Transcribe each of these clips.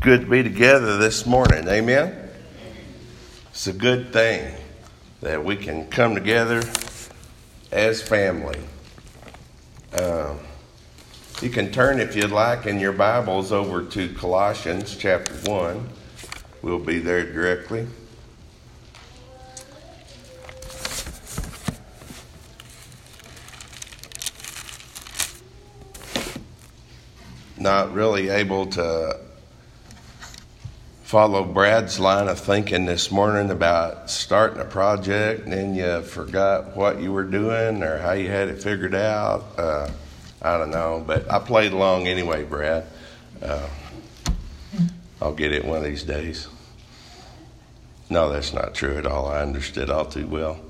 good to be together this morning. Amen. It's a good thing that we can come together as family. Uh, you can turn, if you'd like, in your Bibles over to Colossians chapter 1. We'll be there directly. Not really able to follow Brad's line of thinking this morning about starting a project and then you forgot what you were doing or how you had it figured out. Uh, I don't know, but I played along anyway, Brad. Uh, I'll get it one of these days. No, that's not true at all. I understood all too well.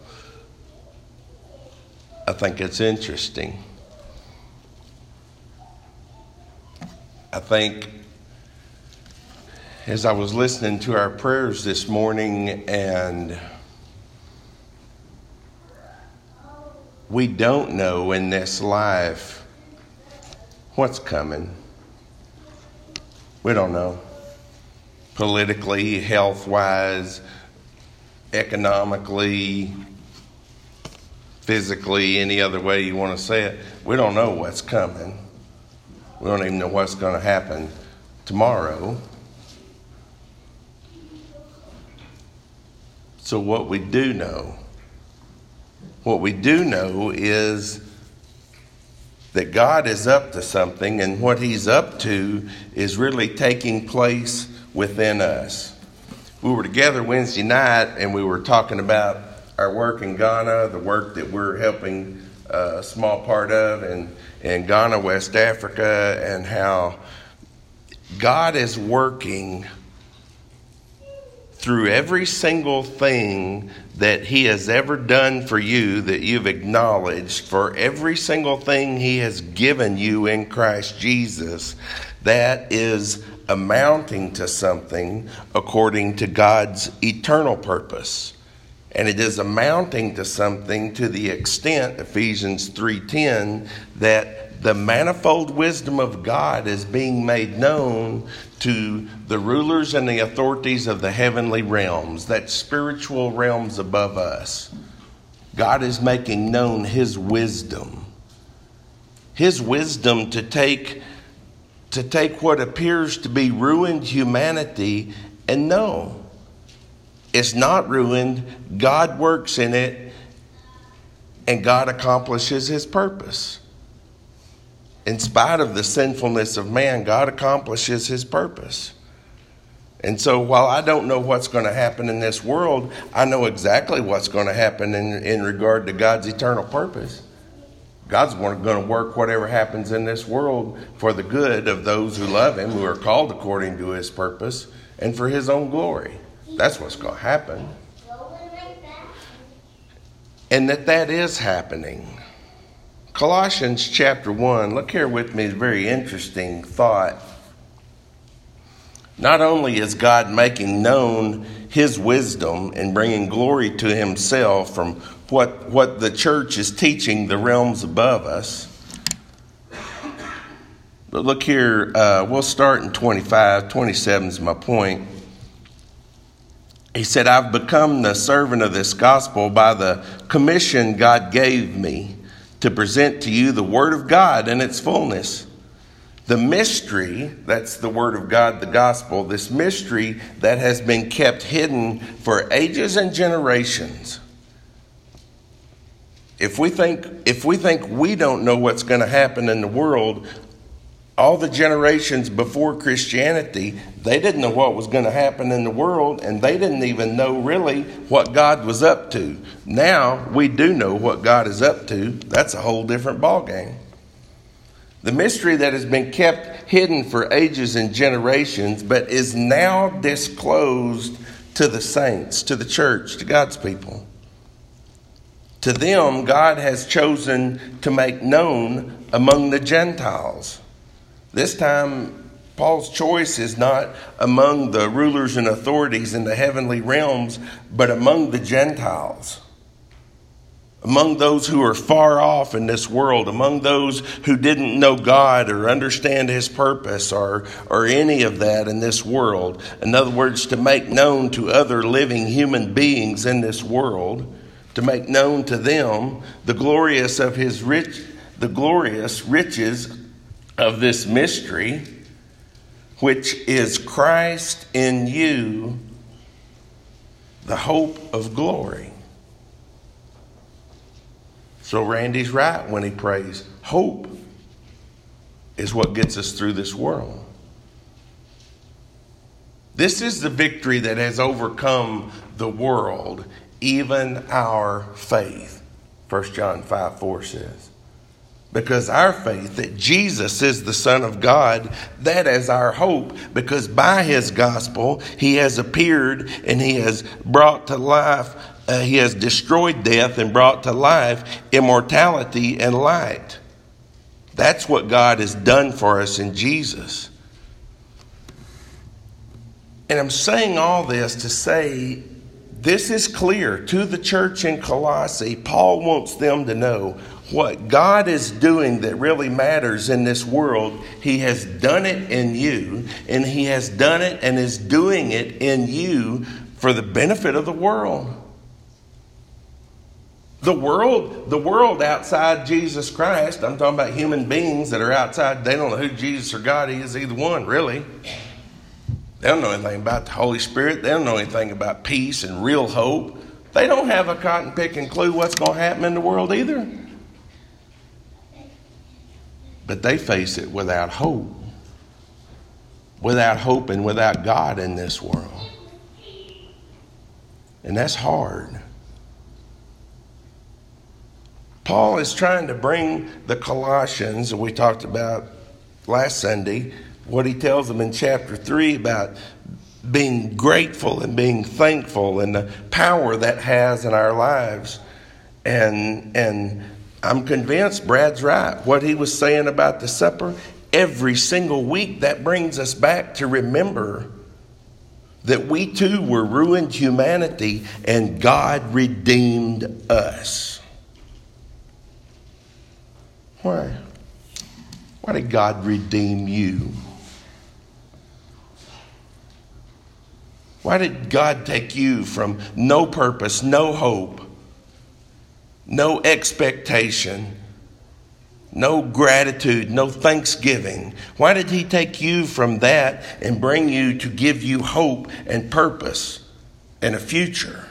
I think it's interesting. I think as I was listening to our prayers this morning, and we don't know in this life what's coming. We don't know. Politically, health wise, economically, physically, any other way you want to say it, we don't know what's coming. We don't even know what's going to happen tomorrow. So, what we do know, what we do know is that God is up to something, and what He's up to is really taking place within us. We were together Wednesday night and we were talking about our work in Ghana, the work that we're helping a small part of in, in Ghana, West Africa, and how God is working through every single thing that He has ever done for you that you've acknowledged, for every single thing He has given you in Christ Jesus, that is amounting to something according to God's eternal purpose. And it is amounting to something to the extent, Ephesians 3:10, that the manifold wisdom of God is being made known to the rulers and the authorities of the heavenly realms, that spiritual realms above us. God is making known His wisdom. His wisdom to take, to take what appears to be ruined humanity and no, it's not ruined. God works in it and God accomplishes His purpose in spite of the sinfulness of man, God accomplishes his purpose. And so while I don't know what's going to happen in this world, I know exactly what's going to happen in, in regard to God's eternal purpose. God's going to work whatever happens in this world for the good of those who love Him, who are called according to His purpose, and for His own glory. That's what's going to happen. And that that is happening. Colossians chapter 1, look here with me, a very interesting thought. Not only is God making known his wisdom and bringing glory to himself from what, what the church is teaching the realms above us, but look here, uh, we'll start in 25. 27 is my point. He said, I've become the servant of this gospel by the commission God gave me to present to you the Word of God in its fullness. The mystery, that's the Word of God, the gospel, this mystery that has been kept hidden for ages and generations. If we think, if we, think we don't know what's going to happen in the world, all the generations before Christianity, they didn't know what was going to happen in the world, and they didn't even know really what God was up to. Now we do know what God is up to. That's a whole different ballgame. The mystery that has been kept hidden for ages and generations, but is now disclosed to the saints, to the church, to God's people. To them, God has chosen to make known among the Gentiles this time, Paul's choice is not among the rulers and authorities in the heavenly realms, but among the Gentiles. among those who are far off in this world, among those who didn't know God or understand His purpose or, or any of that in this world. In other words, to make known to other living human beings in this world, to make known to them the glorious of His rich, the glorious riches of this mystery, which is Christ in you, the hope of glory. So Randy's right when he prays. Hope is what gets us through this world. This is the victory that has overcome the world, even our faith. 1 John 5 4 says. Because our faith that Jesus is the Son of God, that is our hope. Because by His gospel, He has appeared and He has brought to life uh, he has destroyed death and brought to life immortality and light. That's what God has done for us in Jesus. And I'm saying all this to say this is clear to the church in Colossae. Paul wants them to know what God is doing that really matters in this world. He has done it in you, and He has done it and is doing it in you for the benefit of the world. The world, the world outside Jesus Christ, I'm talking about human beings that are outside, they don't know who Jesus or God is, either one, really. They don't know anything about the Holy Spirit. They don't know anything about peace and real hope. They don't have a cotton picking clue what's going to happen in the world either. But they face it without hope. Without hope and without God in this world. And that's hard. Paul is trying to bring the Colossians, we talked about last Sunday, what he tells them in chapter 3 about being grateful and being thankful and the power that has in our lives. And, and I'm convinced Brad's right. What he was saying about the supper, every single week, that brings us back to remember that we too were ruined humanity and God redeemed us. Why? Why did God redeem you? Why did God take you from no purpose, no hope, no expectation, no gratitude, no thanksgiving? Why did He take you from that and bring you to give you hope and purpose and a future?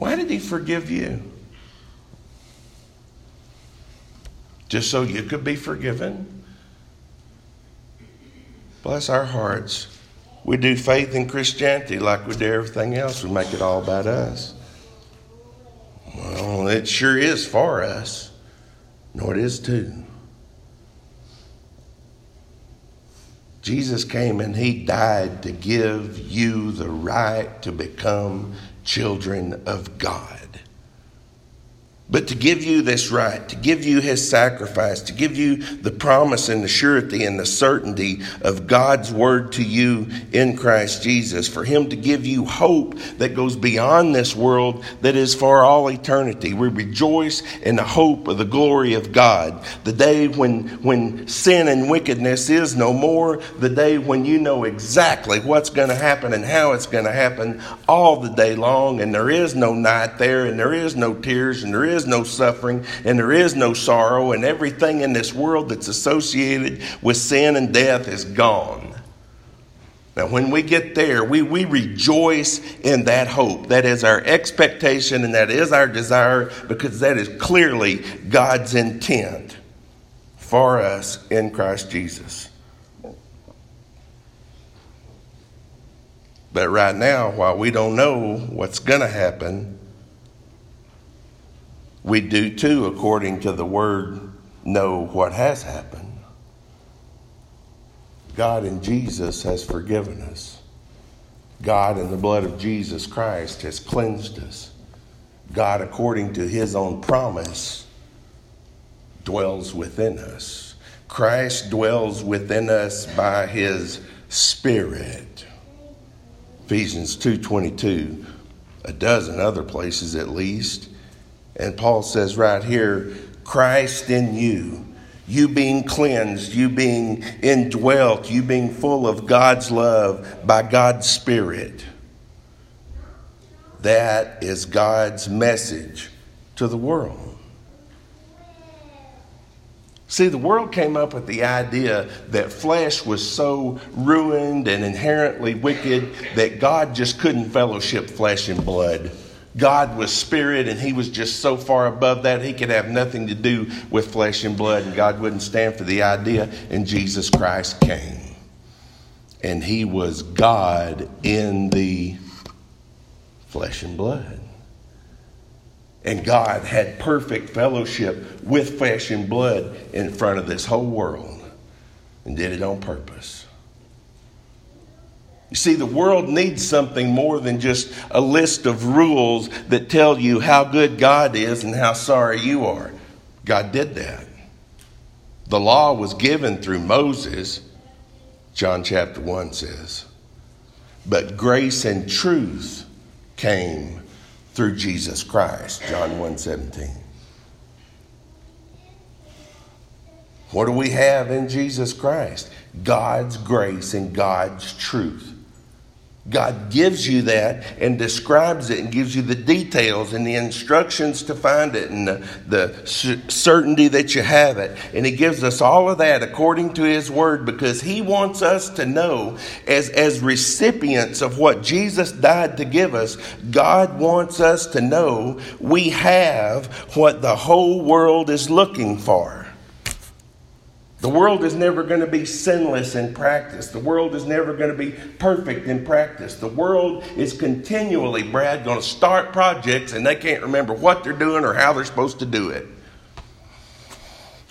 Why did he forgive you? Just so you could be forgiven? Bless our hearts. We do faith in Christianity like we do everything else. We make it all about us. Well, it sure is for us. No, it is too. Jesus came and he died to give you the right to become children of God. But to give you this right, to give you his sacrifice, to give you the promise and the surety and the certainty of God's word to you in Christ Jesus, for him to give you hope that goes beyond this world that is for all eternity. We rejoice in the hope of the glory of God. The day when, when sin and wickedness is no more, the day when you know exactly what's going to happen and how it's going to happen all the day long, and there is no night there, and there is no tears, and there is is no suffering and there is no sorrow, and everything in this world that's associated with sin and death is gone. Now, when we get there, we, we rejoice in that hope. That is our expectation and that is our desire because that is clearly God's intent for us in Christ Jesus. But right now, while we don't know what's going to happen, we do too, according to the word, know what has happened. God in Jesus has forgiven us. God in the blood of Jesus Christ has cleansed us. God, according to his own promise, dwells within us. Christ dwells within us by his Spirit. Ephesians 2:22, a dozen other places at least. And Paul says right here, Christ in you, you being cleansed, you being indwelt, you being full of God's love by God's Spirit. That is God's message to the world. See, the world came up with the idea that flesh was so ruined and inherently wicked that God just couldn't fellowship flesh and blood. God was spirit and he was just so far above that he could have nothing to do with flesh and blood, and God wouldn't stand for the idea. And Jesus Christ came. And he was God in the flesh and blood. And God had perfect fellowship with flesh and blood in front of this whole world and did it on purpose. You see, the world needs something more than just a list of rules that tell you how good God is and how sorry you are. God did that. The law was given through Moses, John chapter 1 says. But grace and truth came through Jesus Christ, John 1:17. What do we have in Jesus Christ? God's grace and God's truth. God gives you that and describes it and gives you the details and the instructions to find it and the, the certainty that you have it. And He gives us all of that according to His Word because He wants us to know, as, as recipients of what Jesus died to give us, God wants us to know we have what the whole world is looking for. The world is never going to be sinless in practice. The world is never going to be perfect in practice. The world is continually, Brad, going to start projects and they can't remember what they're doing or how they're supposed to do it.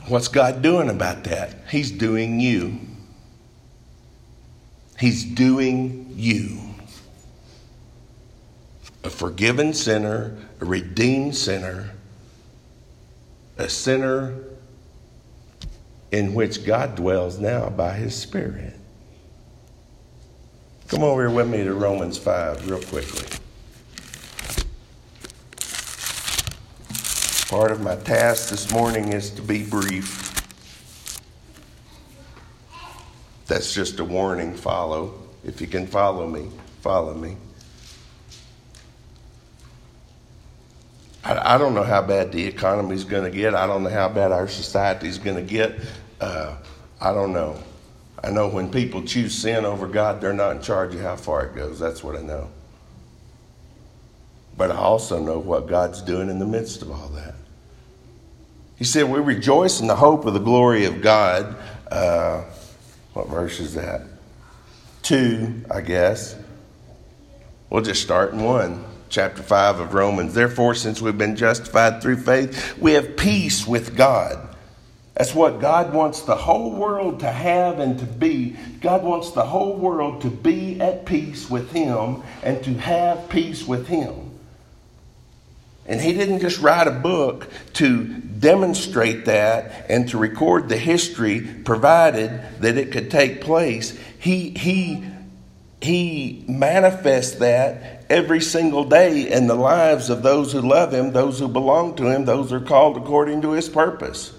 What's God doing about that? He's doing you. He's doing you. A forgiven sinner, a redeemed sinner, a sinner in which God dwells now by his Spirit. Come over here with me to Romans 5 real quickly. Part of my task this morning is to be brief. That's just a warning. Follow. If you can follow me, follow me. I, I don't know how bad the economy is going to get. I don't know how bad our society is going to get. Uh, I don't know. I know when people choose sin over God, they're not in charge of how far it goes. That's what I know. But I also know what God's doing in the midst of all that. He said, We rejoice in the hope of the glory of God. Uh, what verse is that? Two, I guess. We'll just start in one chapter 5 of Romans. Therefore, since we've been justified through faith, we have peace with God. That's what God wants the whole world to have and to be. God wants the whole world to be at peace with Him and to have peace with Him. And He didn't just write a book to demonstrate that and to record the history provided that it could take place. He, he, he manifests that every single day in the lives of those who love Him, those who belong to Him, those who are called according to His purpose.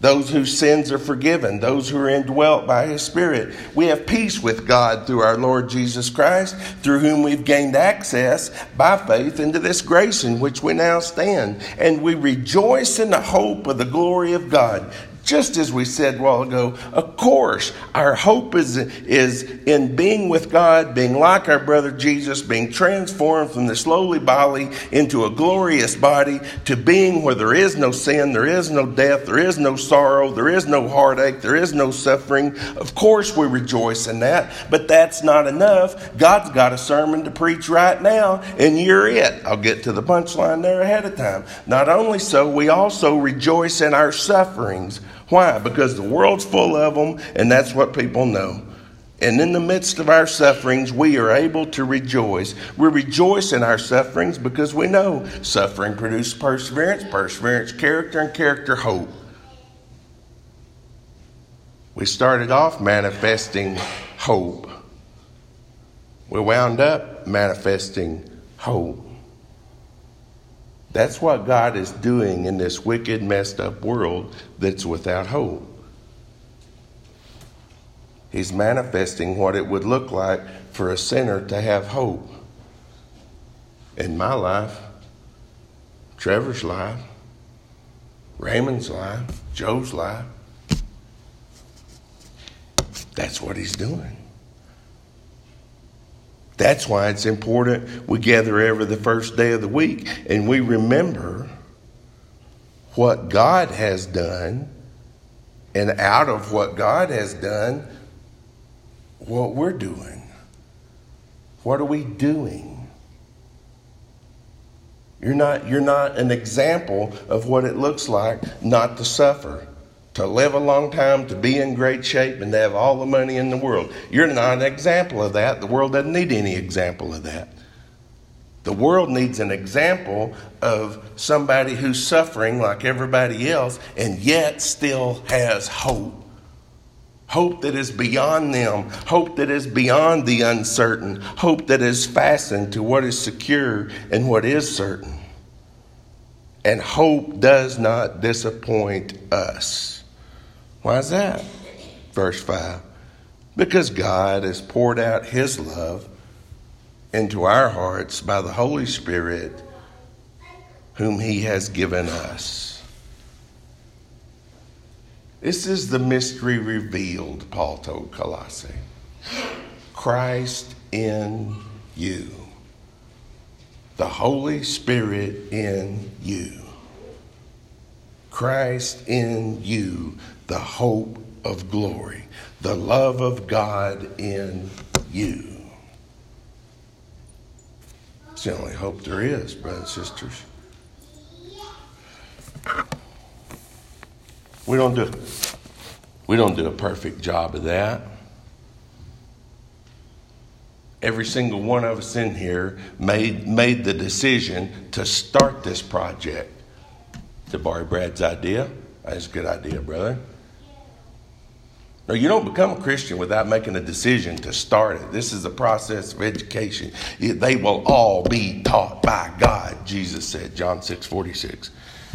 Those whose sins are forgiven, those who are indwelt by His Spirit. We have peace with God through our Lord Jesus Christ, through whom we've gained access by faith into this grace in which we now stand. And we rejoice in the hope of the glory of God. Just as we said a while ago, of course, our hope is, is in being with God, being like our brother Jesus, being transformed from this lowly body into a glorious body, to being where there is no sin, there is no death, there is no sorrow, there is no heartache, there is no suffering. Of course, we rejoice in that, but that's not enough. God's got a sermon to preach right now, and you're it. I'll get to the punchline there ahead of time. Not only so, we also rejoice in our sufferings why? Because the world's full of them, and that's what people know. And in the midst of our sufferings, we are able to rejoice. We rejoice in our sufferings because we know suffering produces perseverance, perseverance, character, and character, hope. We started off manifesting hope we wound up manifesting hope. That's what God is doing in this wicked, messed up world that's without hope. He's manifesting what it would look like for a sinner to have hope. In my life, Trevor's life, Raymond's life, Joe's life. That's what he's doing. That's why it's important we gather every the first day of the week and we remember what God has done, and out of what God has done, what we're doing. What are we doing? You're not, you're not an example of what it looks like not to suffer to live a long time, to be in great shape, and to have all the money in the world. You're not an example of that. The world doesn't need any example of that. The world needs an example of somebody who's suffering like everybody else and yet still has hope. Hope that is beyond them, hope that is beyond the uncertain, hope that is fastened to what is secure and what is certain. And hope does not disappoint us. Why is that? Verse 5 Because God has poured out His love into our hearts by the Holy Spirit, whom He has given us. This is the mystery revealed, Paul told Colossae. Christ in you, the Holy Spirit in you. Christ in you, the hope of glory, the love of God in you. It's the only hope there is, brothers and sisters. We don't do we don't do a perfect job of that. Every single one of us in here made made the decision to start this project. To borrow Brad's idea. That's a good idea, brother. No, you don't become a Christian without making a decision to start it. This is a process of education. They will all be taught by God, Jesus said, John 6 46.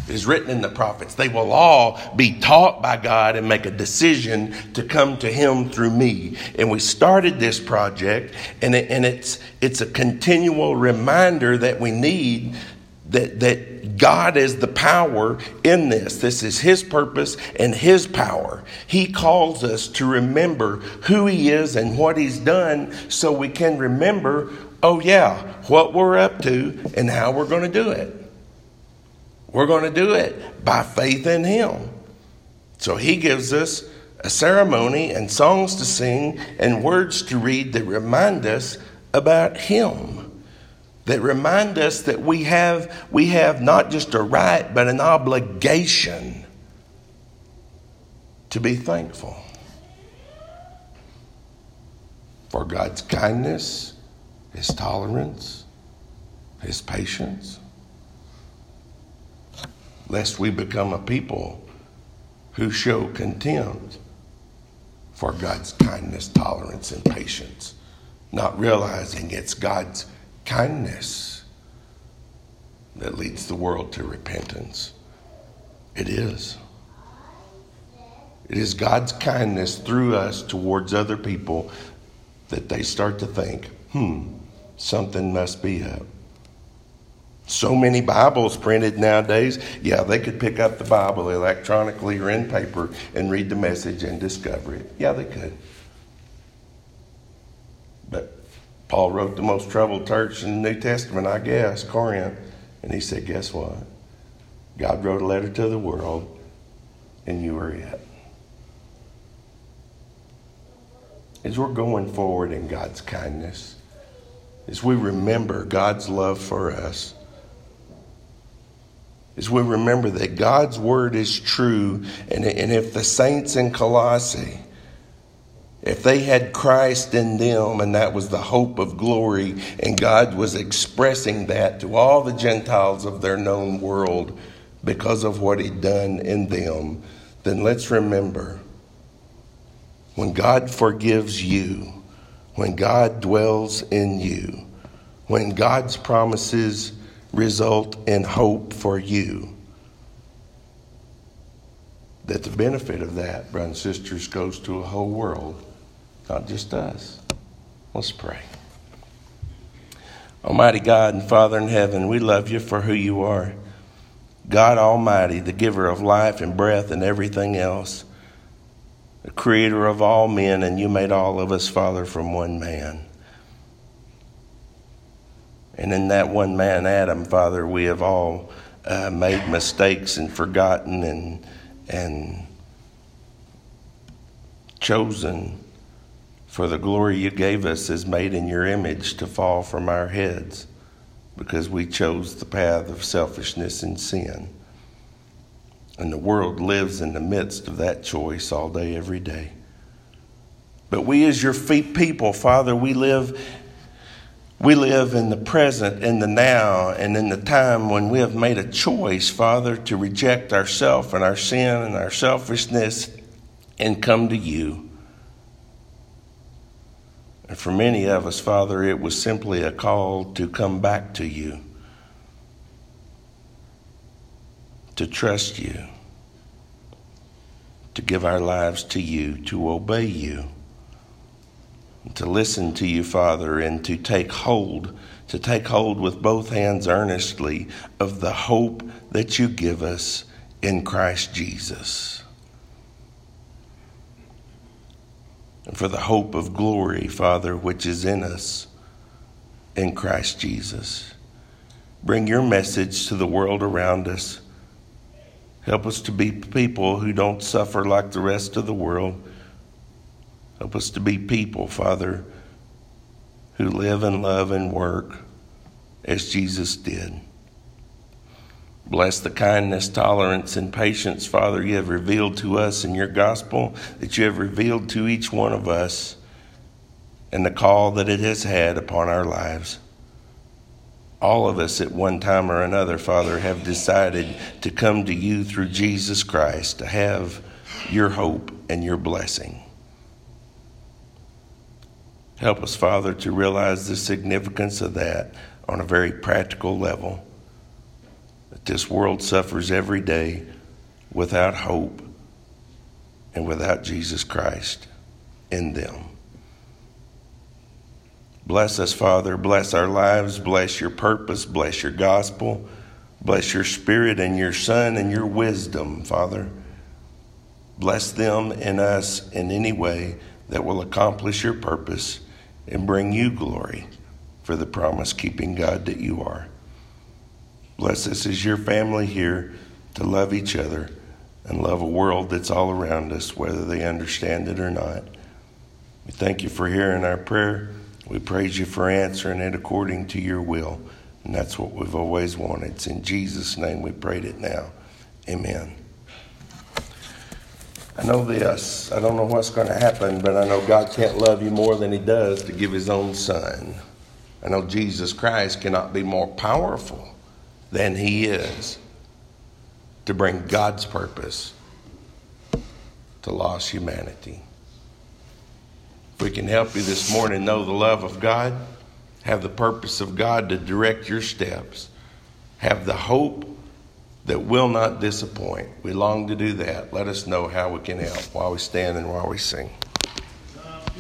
It is written in the prophets. They will all be taught by God and make a decision to come to Him through me. And we started this project, and, it, and it's, it's a continual reminder that we need that, that God is the power in this. This is His purpose and His power. He calls us to remember who He is and what He's done so we can remember, oh, yeah, what we're up to and how we're going to do it. We're going to do it by faith in Him. So He gives us a ceremony and songs to sing and words to read that remind us about Him that remind us that we have, we have not just a right, but an obligation to be thankful for God's kindness, His tolerance, His patience, lest we become a people who show contempt for God's kindness, tolerance, and patience, not realizing it's God's kindness that leads the world to repentance. It is. It is God's kindness through us towards other people that they start to think, hmm, something must be up. So many Bibles printed nowadays. Yeah, they could pick up the Bible electronically or in paper and read the message and discover it. Yeah, they could. But Paul wrote the most troubled church in the New Testament, I guess, Corinth. And he said, Guess what? God wrote a letter to the world, and you are it. As we're going forward in God's kindness, as we remember God's love for us, as we remember that God's word is true, and, and if the saints in Colossae, if they had Christ in them and that was the hope of glory, and God was expressing that to all the Gentiles of their known world because of what He'd done in them, then let's remember when God forgives you, when God dwells in you, when God's promises result in hope for you, that the benefit of that, brothers and sisters, goes to a whole world, not just us. Let's pray. Almighty God and Father in heaven, we love you for who you are. God Almighty, the giver of life and breath and everything else, the creator of all men, and you made all of us, Father, from one man. And in that one man, Adam, Father, we have all uh, made mistakes and forgotten and and chosen for the glory you gave us is made in your image to fall from our heads because we chose the path of selfishness and sin. And the world lives in the midst of that choice all day, every day. But we, as your people, Father, we live we live in the present, in the now, and in the time when we have made a choice, Father, to reject ourself and our sin and our selfishness and come to you. And for many of us, Father, it was simply a call to come back to you, to trust you, to give our lives to you, to obey you to listen to you, Father, and to take hold, to take hold with both hands earnestly of the hope that you give us in Christ Jesus. And for the hope of glory, Father, which is in us in Christ Jesus. Bring your message to the world around us. Help us to be people who don't suffer like the rest of the world Help us to be people, Father, who live and love and work as Jesus did. Bless the kindness, tolerance, and patience, Father, you have revealed to us in your gospel, that you have revealed to each one of us, and the call that it has had upon our lives. All of us at one time or another, Father, have decided to come to you through Jesus Christ to have your hope and your blessing. Help us, Father, to realize the significance of that on a very practical level. That this world suffers every day without hope and without Jesus Christ in them. Bless us, Father. Bless our lives. Bless your purpose. Bless your gospel. Bless your spirit and your son and your wisdom, Father. Bless them and us in any way that will accomplish your purpose and bring you glory for the promise keeping God that you are. Bless us as your family here to love each other and love a world that's all around us, whether they understand it or not. We thank you for hearing our prayer. We praise you for answering it according to your will. And that's what we've always wanted. It's in Jesus' name we prayed it now. Amen. I know this. I don't know what's going to happen, but I know God can't love you more than He does to give His own Son. I know Jesus Christ cannot be more powerful than He is to bring God's purpose to lost humanity. If we can help you this morning know the love of God, have the purpose of God to direct your steps, have the hope that will not disappoint. We long to do that. Let us know how we can help while we stand and while we sing.